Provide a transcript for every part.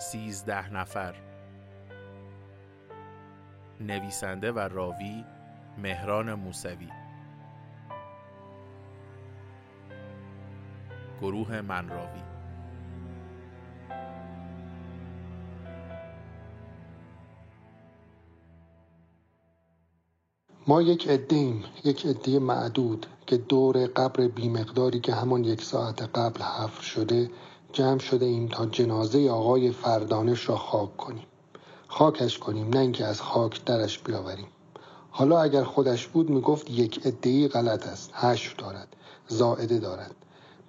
سیزده نفر. نویسنده و راوی مهران موسوی. گروه منراوی ما یک عده‌ایم یک عده معدود که دور قبر بیمقداری که همان یک ساعت قبل حفر شده جمع شده ایم تا جنازه آقای فردانش را خاک کنیم. خاکش کنیم نه اینکه از خاک درش بیاوریم. حالا اگر خودش بود می‌گفت یک عدهای غلط است. حشر دارد زائده دارد.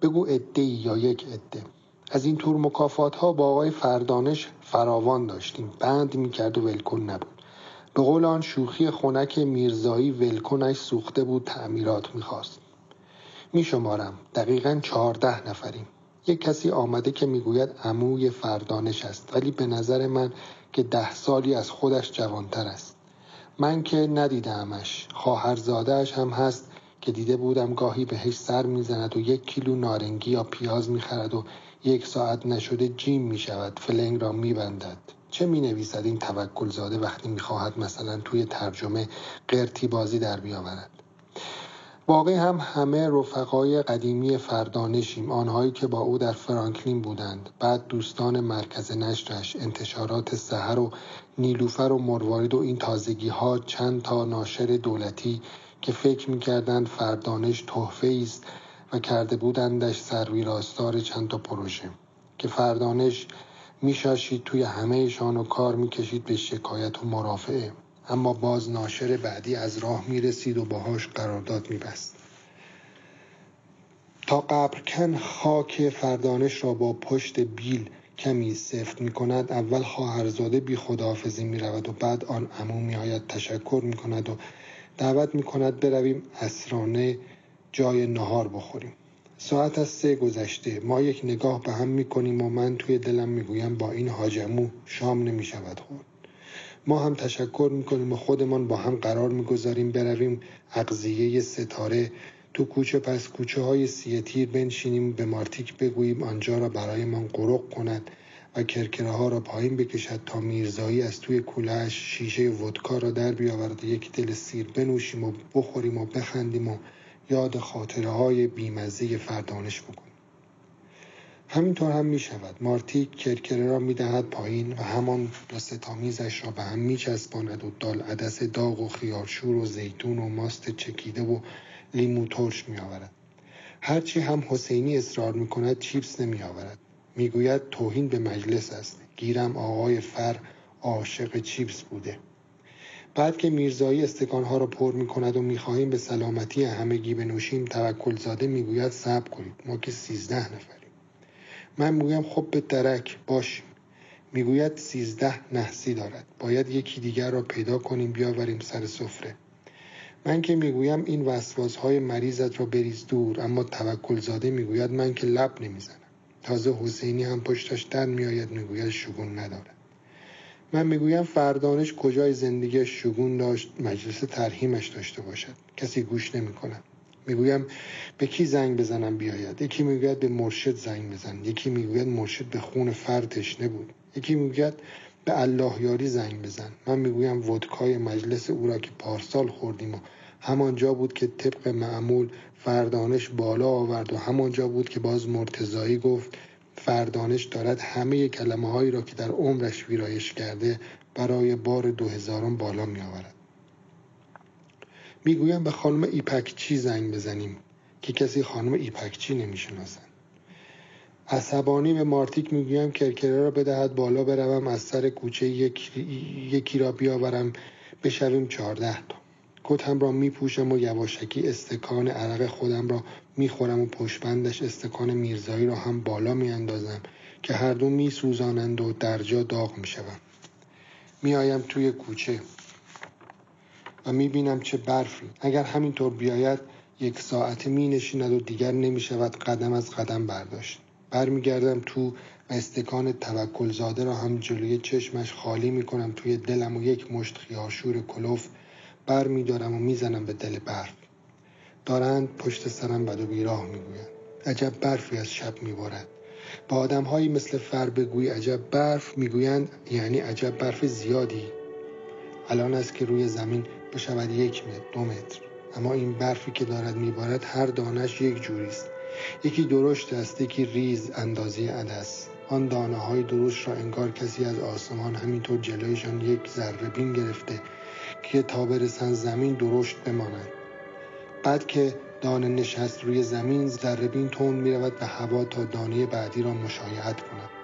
بگو عدهای یا یک عده. از این طور مکافات ها با آقای فردانش فراوان داشتیم. بند می‌کرد و ولکن نبود. به قول آن شوخی خنک میرزایی ولکنش سوخته بود تعمیرات می‌خواست. میشمارم دقیقا چهارده نفریم. یک کسی آمده که می‌گوید عموی فردانش است ولی به نظر من که ده سالی از خودش جوانتر است. من که ندیدمش خواهرزادهاش هم هست که دیده بودم گاهی بهش سر می‌زند و یک کیلو نارنگی یا پیاز می‌خرد و یک ساعت نشده جیم می‌شود فلنگ را میبندد. چه می نویسد این توکل زاده وقتی می‌خواهد مثلا توی ترجمه قرتی بازی در بیاورد؟ واقعی هم همه رفقای قدیمی فردانشیم آنهایی که با او در فرانکلین بودند. بعد دوستان مرکز نشرش انتشارات سحر و نیلوفر و مروارید و این تازگی ها چند تا ناشر دولتی که فکر می‌کردند فردانش تحفه است و کرده بودندش سرویراستار چند تا پروژه. که فردانش میشاشید توی همهشان و کار می‌کشید به شکایت و مرافعه. اما باز ناشر بعدی از راه می‌رسید و باهاش قرارداد میبست. تا قبرکن خاک فردانش را با پشت بیل کمی سفت می کند اول خواهرزاده بی خداحافظی می رود و بعد آن امو می آید تشکر می کند و دعوت می کند برویم اسرانه جای نهار بخوریم. ساعت از سه گذشته. ما یک نگاه به هم می کنیم و من توی دلم می گویم با این حاجمو شام نمی شود خورد. ما هم تشکر می‌کنیم و خودمان با هم قرار می‌گذاریم برویم اقضیه ستاره تو کوچه. پس کوچه های سی تیر بنشینیم به مارتیک بگوییم آنجا را برایمان قرق کند و کرکره ها را پایین بکشد تا میرزایی از توی کولهش شیشه ودکا را در بیاورد. و یک دل سیر بنوشیم و بخوریم و بخندیم و یاد خاطره های بیمزه فردانش بکنیم. همینطور هم می شود مارتیک کرکره را می دهد پایین و همان ستامیزش را به هم می چسباند و دال عدس داغ و خیارشور و زیتون و ماست چکیده و لیمو ترش می آورد هرچی هم حسینی اصرار می کند چیپس نمی آورد می گوید توهین به مجلس است. گیرم آقای فر عاشق چیپس بوده. بعد که میرزایی استکانها را پر می کند و می خواهیم به سلامتی همگی بنوشیم توکل زاده می گوید صبر کنید. ما که سیزده نفر من می‌گویم خب به درک باشیم می‌گوید سیزده نحسی دارد. باید یکی دیگر را پیدا کنیم بیاوریم سر سفره. من که می‌گویم این وسواسهای مریضت را بریز دور اما توکل زاده می‌گوید من که لب نمی‌زنم. تازه حسینی هم پشتش در میآید می‌گوید شگون ندارد. من می‌گویم فردانش کجای زندگی شگون داشت مجلس ترهیمش داشته باشد. کسی گوش نمی‌کند. می‌گویم به کی زنگ بزنم بیاید؟ یکی می‌گوید به مرشد زنگ بزن. یکی می‌گوید مرشد به خون فر تشنه بود. یکی می‌گوید به الله یاری زنگ بزن. من می‌گویم ودکای مجلس او را که پارسال خوردیم و همانجا بود که طبق معمول فردانش بالا آورد و همانجا بود که باز مرتزایی گفت فردانش دارد همه کلمه هایی را که در عمرش ویرایش کرده برای بار دو هزارم بالا می آورد. می‌گویم به خانم ایپکچی زنگ بزنیم که کسی خانم ایپکچی نمی‌شناسند عصبانی به مارتیک می‌گویم کرکره را بدهد بالا بروم از سر کوچه یکی را بیاورم بشویم چهارده تا. کتم را میپوشم و یواشکی استکان عرق خودم را می‌خورم و پشبندش استکان میرزایی را هم بالا میاندازم که هر دو میسوزانند و درجا داغ می‌شوم. میآیم توی کوچه. و می‌بینم چه برفی. اگر همینطور بیاید یک ساعته می نشیند و دیگر نمی شود قدم از قدم برداشت. برمیگردم تو و استکان توکل زاده را هم جلوی چشمش خالی می کنم توی دلم و یک مشت خیاشور کلوف بر می دارم و می‌زنم به دل برف. دارند پشت سرم بد و بیراه می‌گویند. عجب برفی از شب میبارد. با آدمهایی مثل فر بگوی عجب برف می‌گویند یعنی عجب برف زیادی. الان است که روی زمین بشود یک متر دو متر. اما این برفی که دارد میبارد هر دانش یک جوری است. یکی درشت است یکی ریز اندازه عدس. آن دانه های درشت را انگار کسی از آسمان همینطور جلویشان یک ذره بین گرفته که تا برسند زمین درشت بمانند بعد که دانه نشست روی زمین ذره بین تون می رود به هوا تا دانه بعدی را مشایعت کند.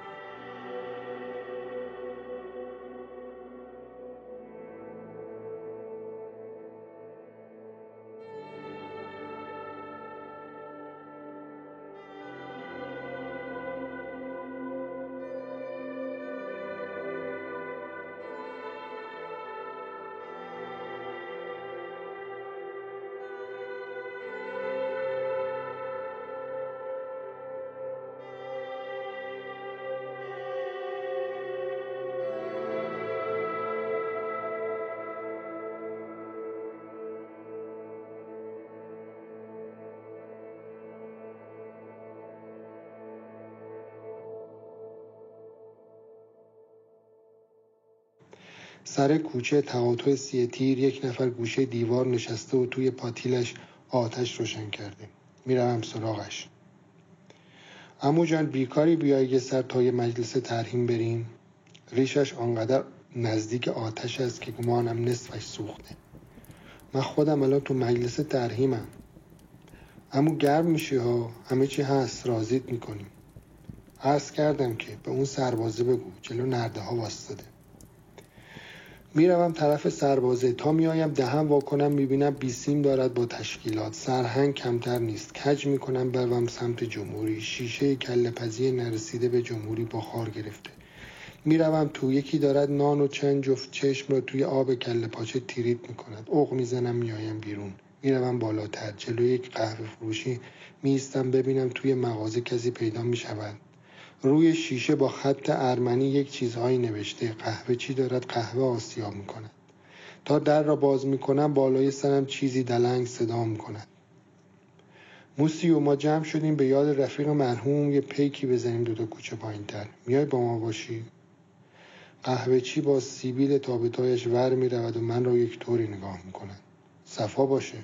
سر کوچه تقاطع سی تیر یک نفر گوشه دیوار نشسته و توی پاتیلش آتش روشن کرده. می‌روم سراغش. امو جان بیکاری بیای یه سر تا یه مجلس ترهیم بریم. ریشش آنقدر نزدیک آتش است که گمانم نصفش سوخته. من خودم الان تو مجلس ترهیمم اما گرم میشی ها؟ همه چی هست رازیت می‌کنیم. عرض کردم که به اون سربازه بگو جلو نرده ها واسطه. می‌روم طرف سربازه. تا میآیم دهم واکنم می‌بینم بیسیم دارد با تشکیلات. سرهنگ کمتر نیست. کج می‌کنم بروم سمت جمهوری. شیشه کله پزی نرسیده به جمهوری بخار گرفته. می‌روم تو یکی دارد نان و چند جفت چشم را توی آب کله پاچه تیریت می‌کند. اوق می‌زنم میآیم بیرون. می‌روم بالاتر. جلوی یک قهوه فروشی میستم ببینم توی مغازه کسی پیدا می‌شود. روی شیشه با خط ارمنی یک چیزهایی نوشته. قهوه چی دارد؟ قهوه آسیاب می‌کند. تا در را باز می‌کنم بالای سرم چیزی دلنگ صدا می‌کند. موسی و ما جمع شدیم به یاد رفیق مرحوم یه پیکی بزنیم دوتا کوچه پایین تر میای با ما باشی؟ قهوه چی با سیبیل تابتایش ور می‌رود و من را یک طوری نگاه می‌کند. صفا باشه.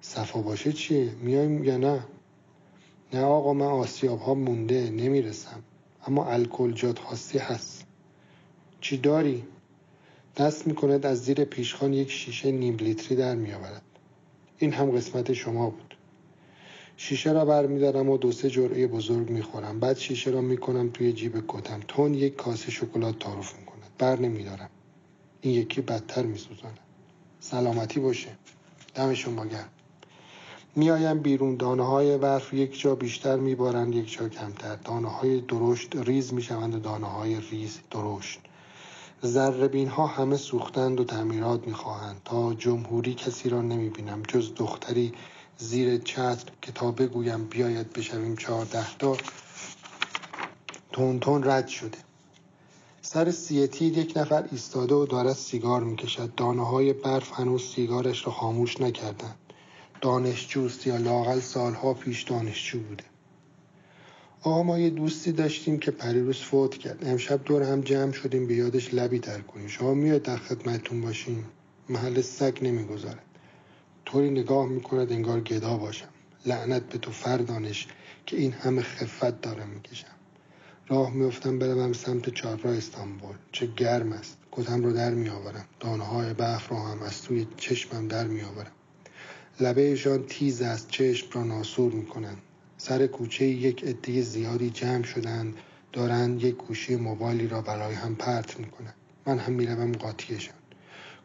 صفا باشه چیه؟ میای یا نه؟ نه آقا من آسیاب ها مونده نمی‌رسم. اما الکل جات خاصی هست. چی داری؟ دست می‌کند از زیر پیشخان یک شیشه نیم لیتری در میآورد این هم قسمت شما بود. شیشه را برمیدارم و دو سه جرعه بزرگ می‌خورم. بعد شیشه را می‌کنم توی جیب کتم. تون یک کاسه شکلات تعارف می‌کند. بر نمیدارم. این یکی بدتر میسوزاند. سلامتی باشه. دم شما گرم. میآیم بیرون. دانه های برف یک جا بیشتر میبارند یک جا کمتر. دانه های درشت ریز می‌شوند و دانه های ریز درشت. زربین ها همه سوختند و تعمیرات می‌خواهند. تا جمهوری کسی را نمی‌بینم. جز دختری زیر چتر که تا بگویم بیاید بشویم چهارده تا. تون رد شده. سر سیتیر یک نفر ایستاده و دارد سیگار می‌کشد. دانه های برف هنوز سیگارش را خاموش نکردند. دانشجوست یا لاقل سالها پیش دانشجو بوده. آقا ما یه دوستی داشتیم که پریروز فوت کرد. امشب دور هم جمع شدیم به یادش لبی تر کنیم. شما میاد در خدمتتون باشیم محل سگ نمی‌گذارد. طوری نگاه می‌کند انگار گدا باشم. لعنت به تو فردانش که این همه خفت دارم می‌کشم. راه میفتم بروم سمت چهارراه استانبول. چه گرم است. کتم رو در میآورم. دانه های برف را هم از توی چشمم در میآورم. لبهشان تیز است چشم را ناسور می‌کنند. سر کوچه یک عده زیادی جمع شدند. دارند یک گوشی موبایلی را برای هم پرت می‌کنند. من هم می‌روم قاطیشان.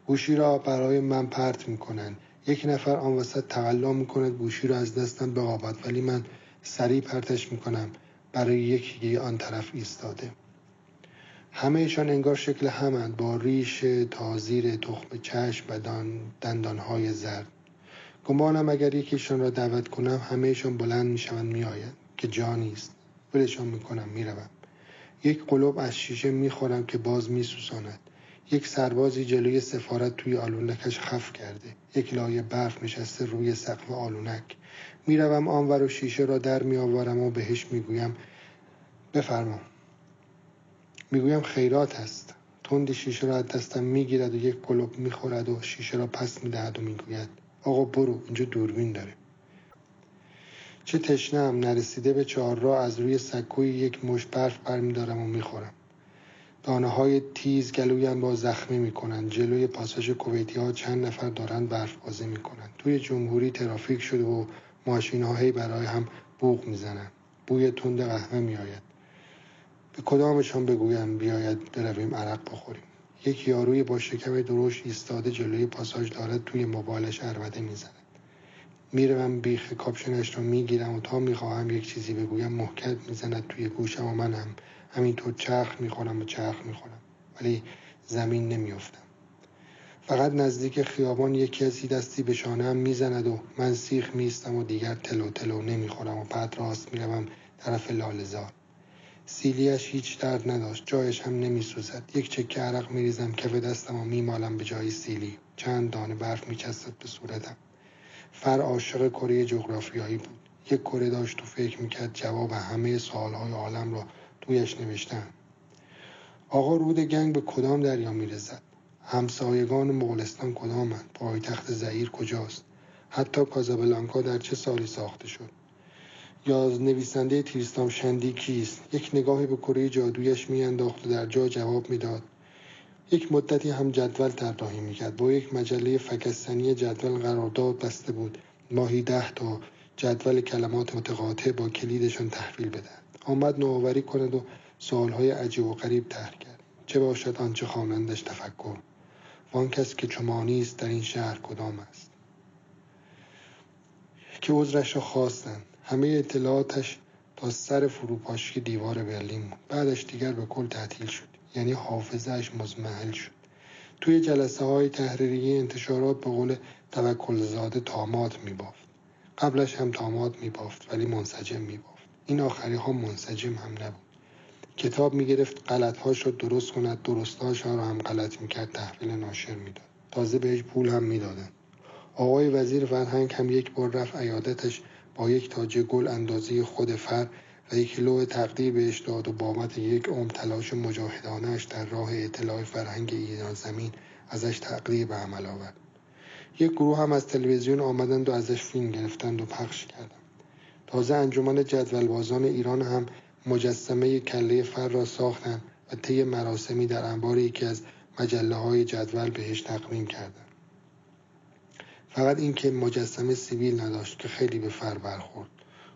گوشی را برای من پرت می‌کنند. یک نفر آن وسط تقلا می‌کند. گوشی را از دستم بقابد ولی من سریع پرتش می‌کنم. برای یکی آن طرف ایستاده. همهشان انگار شکل همند. با ریش تازیر تخم چشم و دندانهای زرد. گمانم اگر یکیشان را دعوت کنم همهشان بلند می‌شوند میآیند که جا نیست. ولشان می‌کنم می‌روم. یک قلوب از شیشه می‌خورم که باز میسوزاند. یک سربازی جلوی سفارت توی آلونکش خف کرده. یک لایه برف نشسته روی سقف آلونک. می‌روم آنور و شیشه را در میآورم و بهش می‌گویم بفرما. می‌گویم خیرات است. تند شیشه را از دستم می‌گیرد و یک قلوب می‌خورد و شیشه را پس می‌دهد و می‌گوید آقا برو اینجا دوربین داره. چه تشنم نرسیده به چهار را از روی سکوی یک مش برف برمیدارم و می‌خورم. دانه های تیز گلویم با زخمی می‌کنند جلوی پاساژ کویتی ها چند نفر دارند برف بازی می‌کنند توی جمهوری ترافیک شده و ماشین هایی برای هم بوغ می‌زنند بوی تند قهوه میآید. به کدامشان بگویم بیاید برویم عرق بخوریم؟ یک یاروی با شکم درشت ایستاده جلوی پاساژ دارد توی موبایلش عربده می‌زند. می‌روم بیخ کاپشنش را می‌گیرم و تا می‌خواهم یک چیزی بگویم محکم می‌زند توی گوشم و من هم همینطور چرخ می‌خورم و چرخ می‌خورم. ولی زمین نمیافتم. فقط نزدیک خیابان یکی از دستی به شانهام می‌زند و من سیخ میستم و دیگر تلو تلو نمی‌خورم و بعد راست می‌روم طرف لالزار سیلیش هیچ درد نداشت. جایش هم نمیسوزد. یک چکه عرق میریزم کف دستم و میمالم به جای سیلی. چند دانه برف میچسبد به صورتم. فر عاشق کره جغرافیایی بود. یک کره داشت و فکر می‌کرد جواب همه سوالهای عالم را تویش نوشتن. آقا رود گنگ به کدام دریا می‌رسد؟ همسایگان مغولستان کدامند؟ پایتخت زعیر کجاست؟ حتی کازابلانکا در چه سالی ساخته شد؟ یا نویسنده تریستام شندی کیست؟ یک نگاهی به کره جادویش میانداخت و در جا جواب می‌داد. یک مدتی هم جدول طراحی می‌کرد. با یک مجله فکستنی جدول قرارداد بسته بود. ماهی ده تا جدول کلمات متقاطع با کلیدشان تحویل بدهد. آمد نوآوری کند و سوالهای عجیب و غریب طرح کرد. چه باشد آنچه خوانندش تفکر؟ وان کس که چمانی است در این شهر کدام است؟ که عذرش را خواستند. همه اطلاعاتش تا سر فروپاشی دیوار برلین بود. بعدش دیگر به کل تعطیل شد. یعنی حافظهش مزمحل شد. توی جلسه های تحریریه انتشارات به قول توکل زاده تامات میبافت. قبلش هم تامات میبافت ولی منسجم میبافت. این آخری ها منسجم هم نبود. کتاب می‌گرفت غلط هاش رو درست کند درست هاش رو هم غلط می‌کرد تحویل ناشر می‌داد. تازه بهش پول هم می‌دادن. آقای وزیر فرهنگ هم یک بار رفت عیادتش با یک تاج گل اندازه خود فر و یک لوح تقدیر بهش داد و بابت یک عمر تلاش مجاهدانش در راه اطلاع فرهنگ ایران زمین ازش تقدیر به عمل آورد. یک گروه هم از تلویزیون آمدند و ازش فیلم گرفتند و پخش کردند. تازه انجمن جدولبازان ایران هم مجسمه کله فر را ساختند و طی مراسمی در انبار یکی از مجله های جدول بهش تقدیم کردند. فقط اینکه مجسمه سیویل نداشت که خیلی به فر برخورد.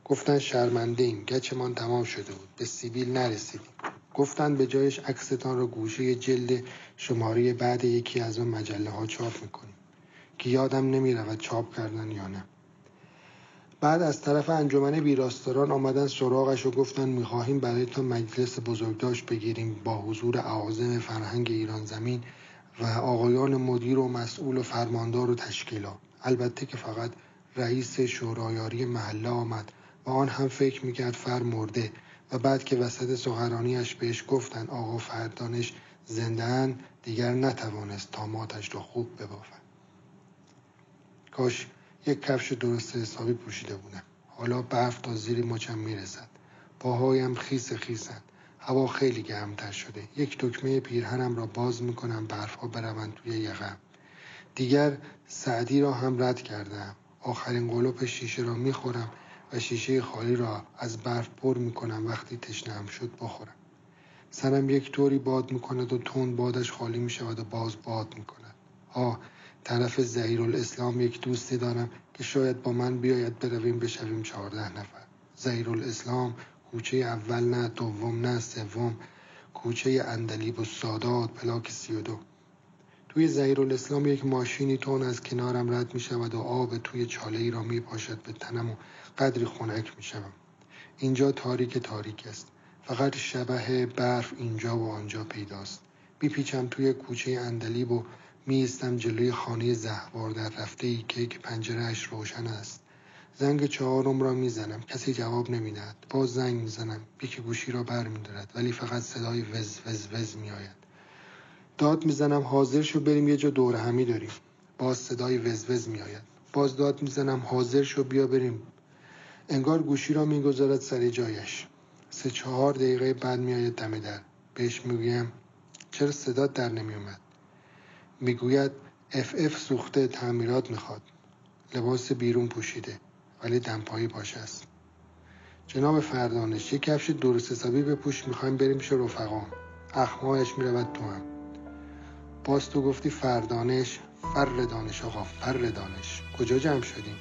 گفتن شرمنده ایم گچمان تمام شده بود. به سیبیل نرسیدیم. گفتن به جایش عکستان را گوشه جلد شماره بعد یکی از اون مجله ها چاپ می‌کنیم. که یادم نمی‌رود چاپ کردن یا نه. بعد از طرف انجمن ویراستاران آمدن سراغش و گفتن می‌خواهیم برای تا مجلس بزرگداشت بگیریم با حضور اعاظم فرهنگ ایران زمین و آقایان مدیر و مسئول و فرماندار و تشکیلات. البته که فقط رئیس شورایاری محله آمد و آن هم فکر می‌کرد فر مرده و بعد که وسط سخرانیش بهش گفتن آقا فردانش زندهن دیگر نتوانست تاماتش را خوب ببافد. کاش یک کفش درست حسابی پوشیده بودم. حالا برف تا زیر مچم می‌رسد. پاهایم خیس خیسند. هوا خیلی گرمتر شده. یک دکمه پیرهنم را باز می‌کنم برفها بروند توی یقم دیگر سعدی را هم رد کردم. آخرین قلوپ شیشه را می‌خورم و شیشه خالی را از برف پر می‌کنم وقتی تشنم شد بخورم. سرم یک طوری باد می‌کند و تون بادش خالی می‌شود و باز باد می‌کند. آه طرف زهیر الاسلام یک دوستی دارم که شاید با من بیاید برویم بشویم چهارده نفر. زهیر الاسلام کوچه اول نه دوم نه سوم کوچه اندلیب و سادات پلاک سی و دو. توی زهیر الاسلام یک ماشینی تون از کنارم رد می شود و آب توی چاله ای را می پاشد به تنم و قدری خنک می شود. اینجا تاریک تاریک است. فقط شبه برف اینجا و آنجا پیداست. میپیچم توی کوچه اندلیب و میستم جلوی خانه زهوار در رفته ای که یک پنجرهش روشن است. زنگ چهارم را می‌زنم. کسی جواب نمی‌دهد. باز زنگ می‌زنم. یکی گوشی را بر میدارد ولی فقط صدای وز وز وز میآید. داد می‌زنم حاضر شو بریم یه جا دور همی داریم. باز صدای وز وز میآید. باز داد می‌زنم حاضر شو بیا بریم. انگار گوشی را می‌گذارد سر جایش. سه چهار دقیقه بعد میآید دم در. بهش می‌گویم چرا صدات در نمیومد می‌گوید اف اف سوخته تعمیرات می‌خواد. لباس بیرون پوشیده ولی دمپایی باش است. جناب فردانش یک کفش درست حسابی بپوش می‌خوایم بریم پیش رفقا اخمایش می‌رود تو هم. باز تو گفتی فردانش فر دانش آقا فر دانش. کجا جمع شدیم؟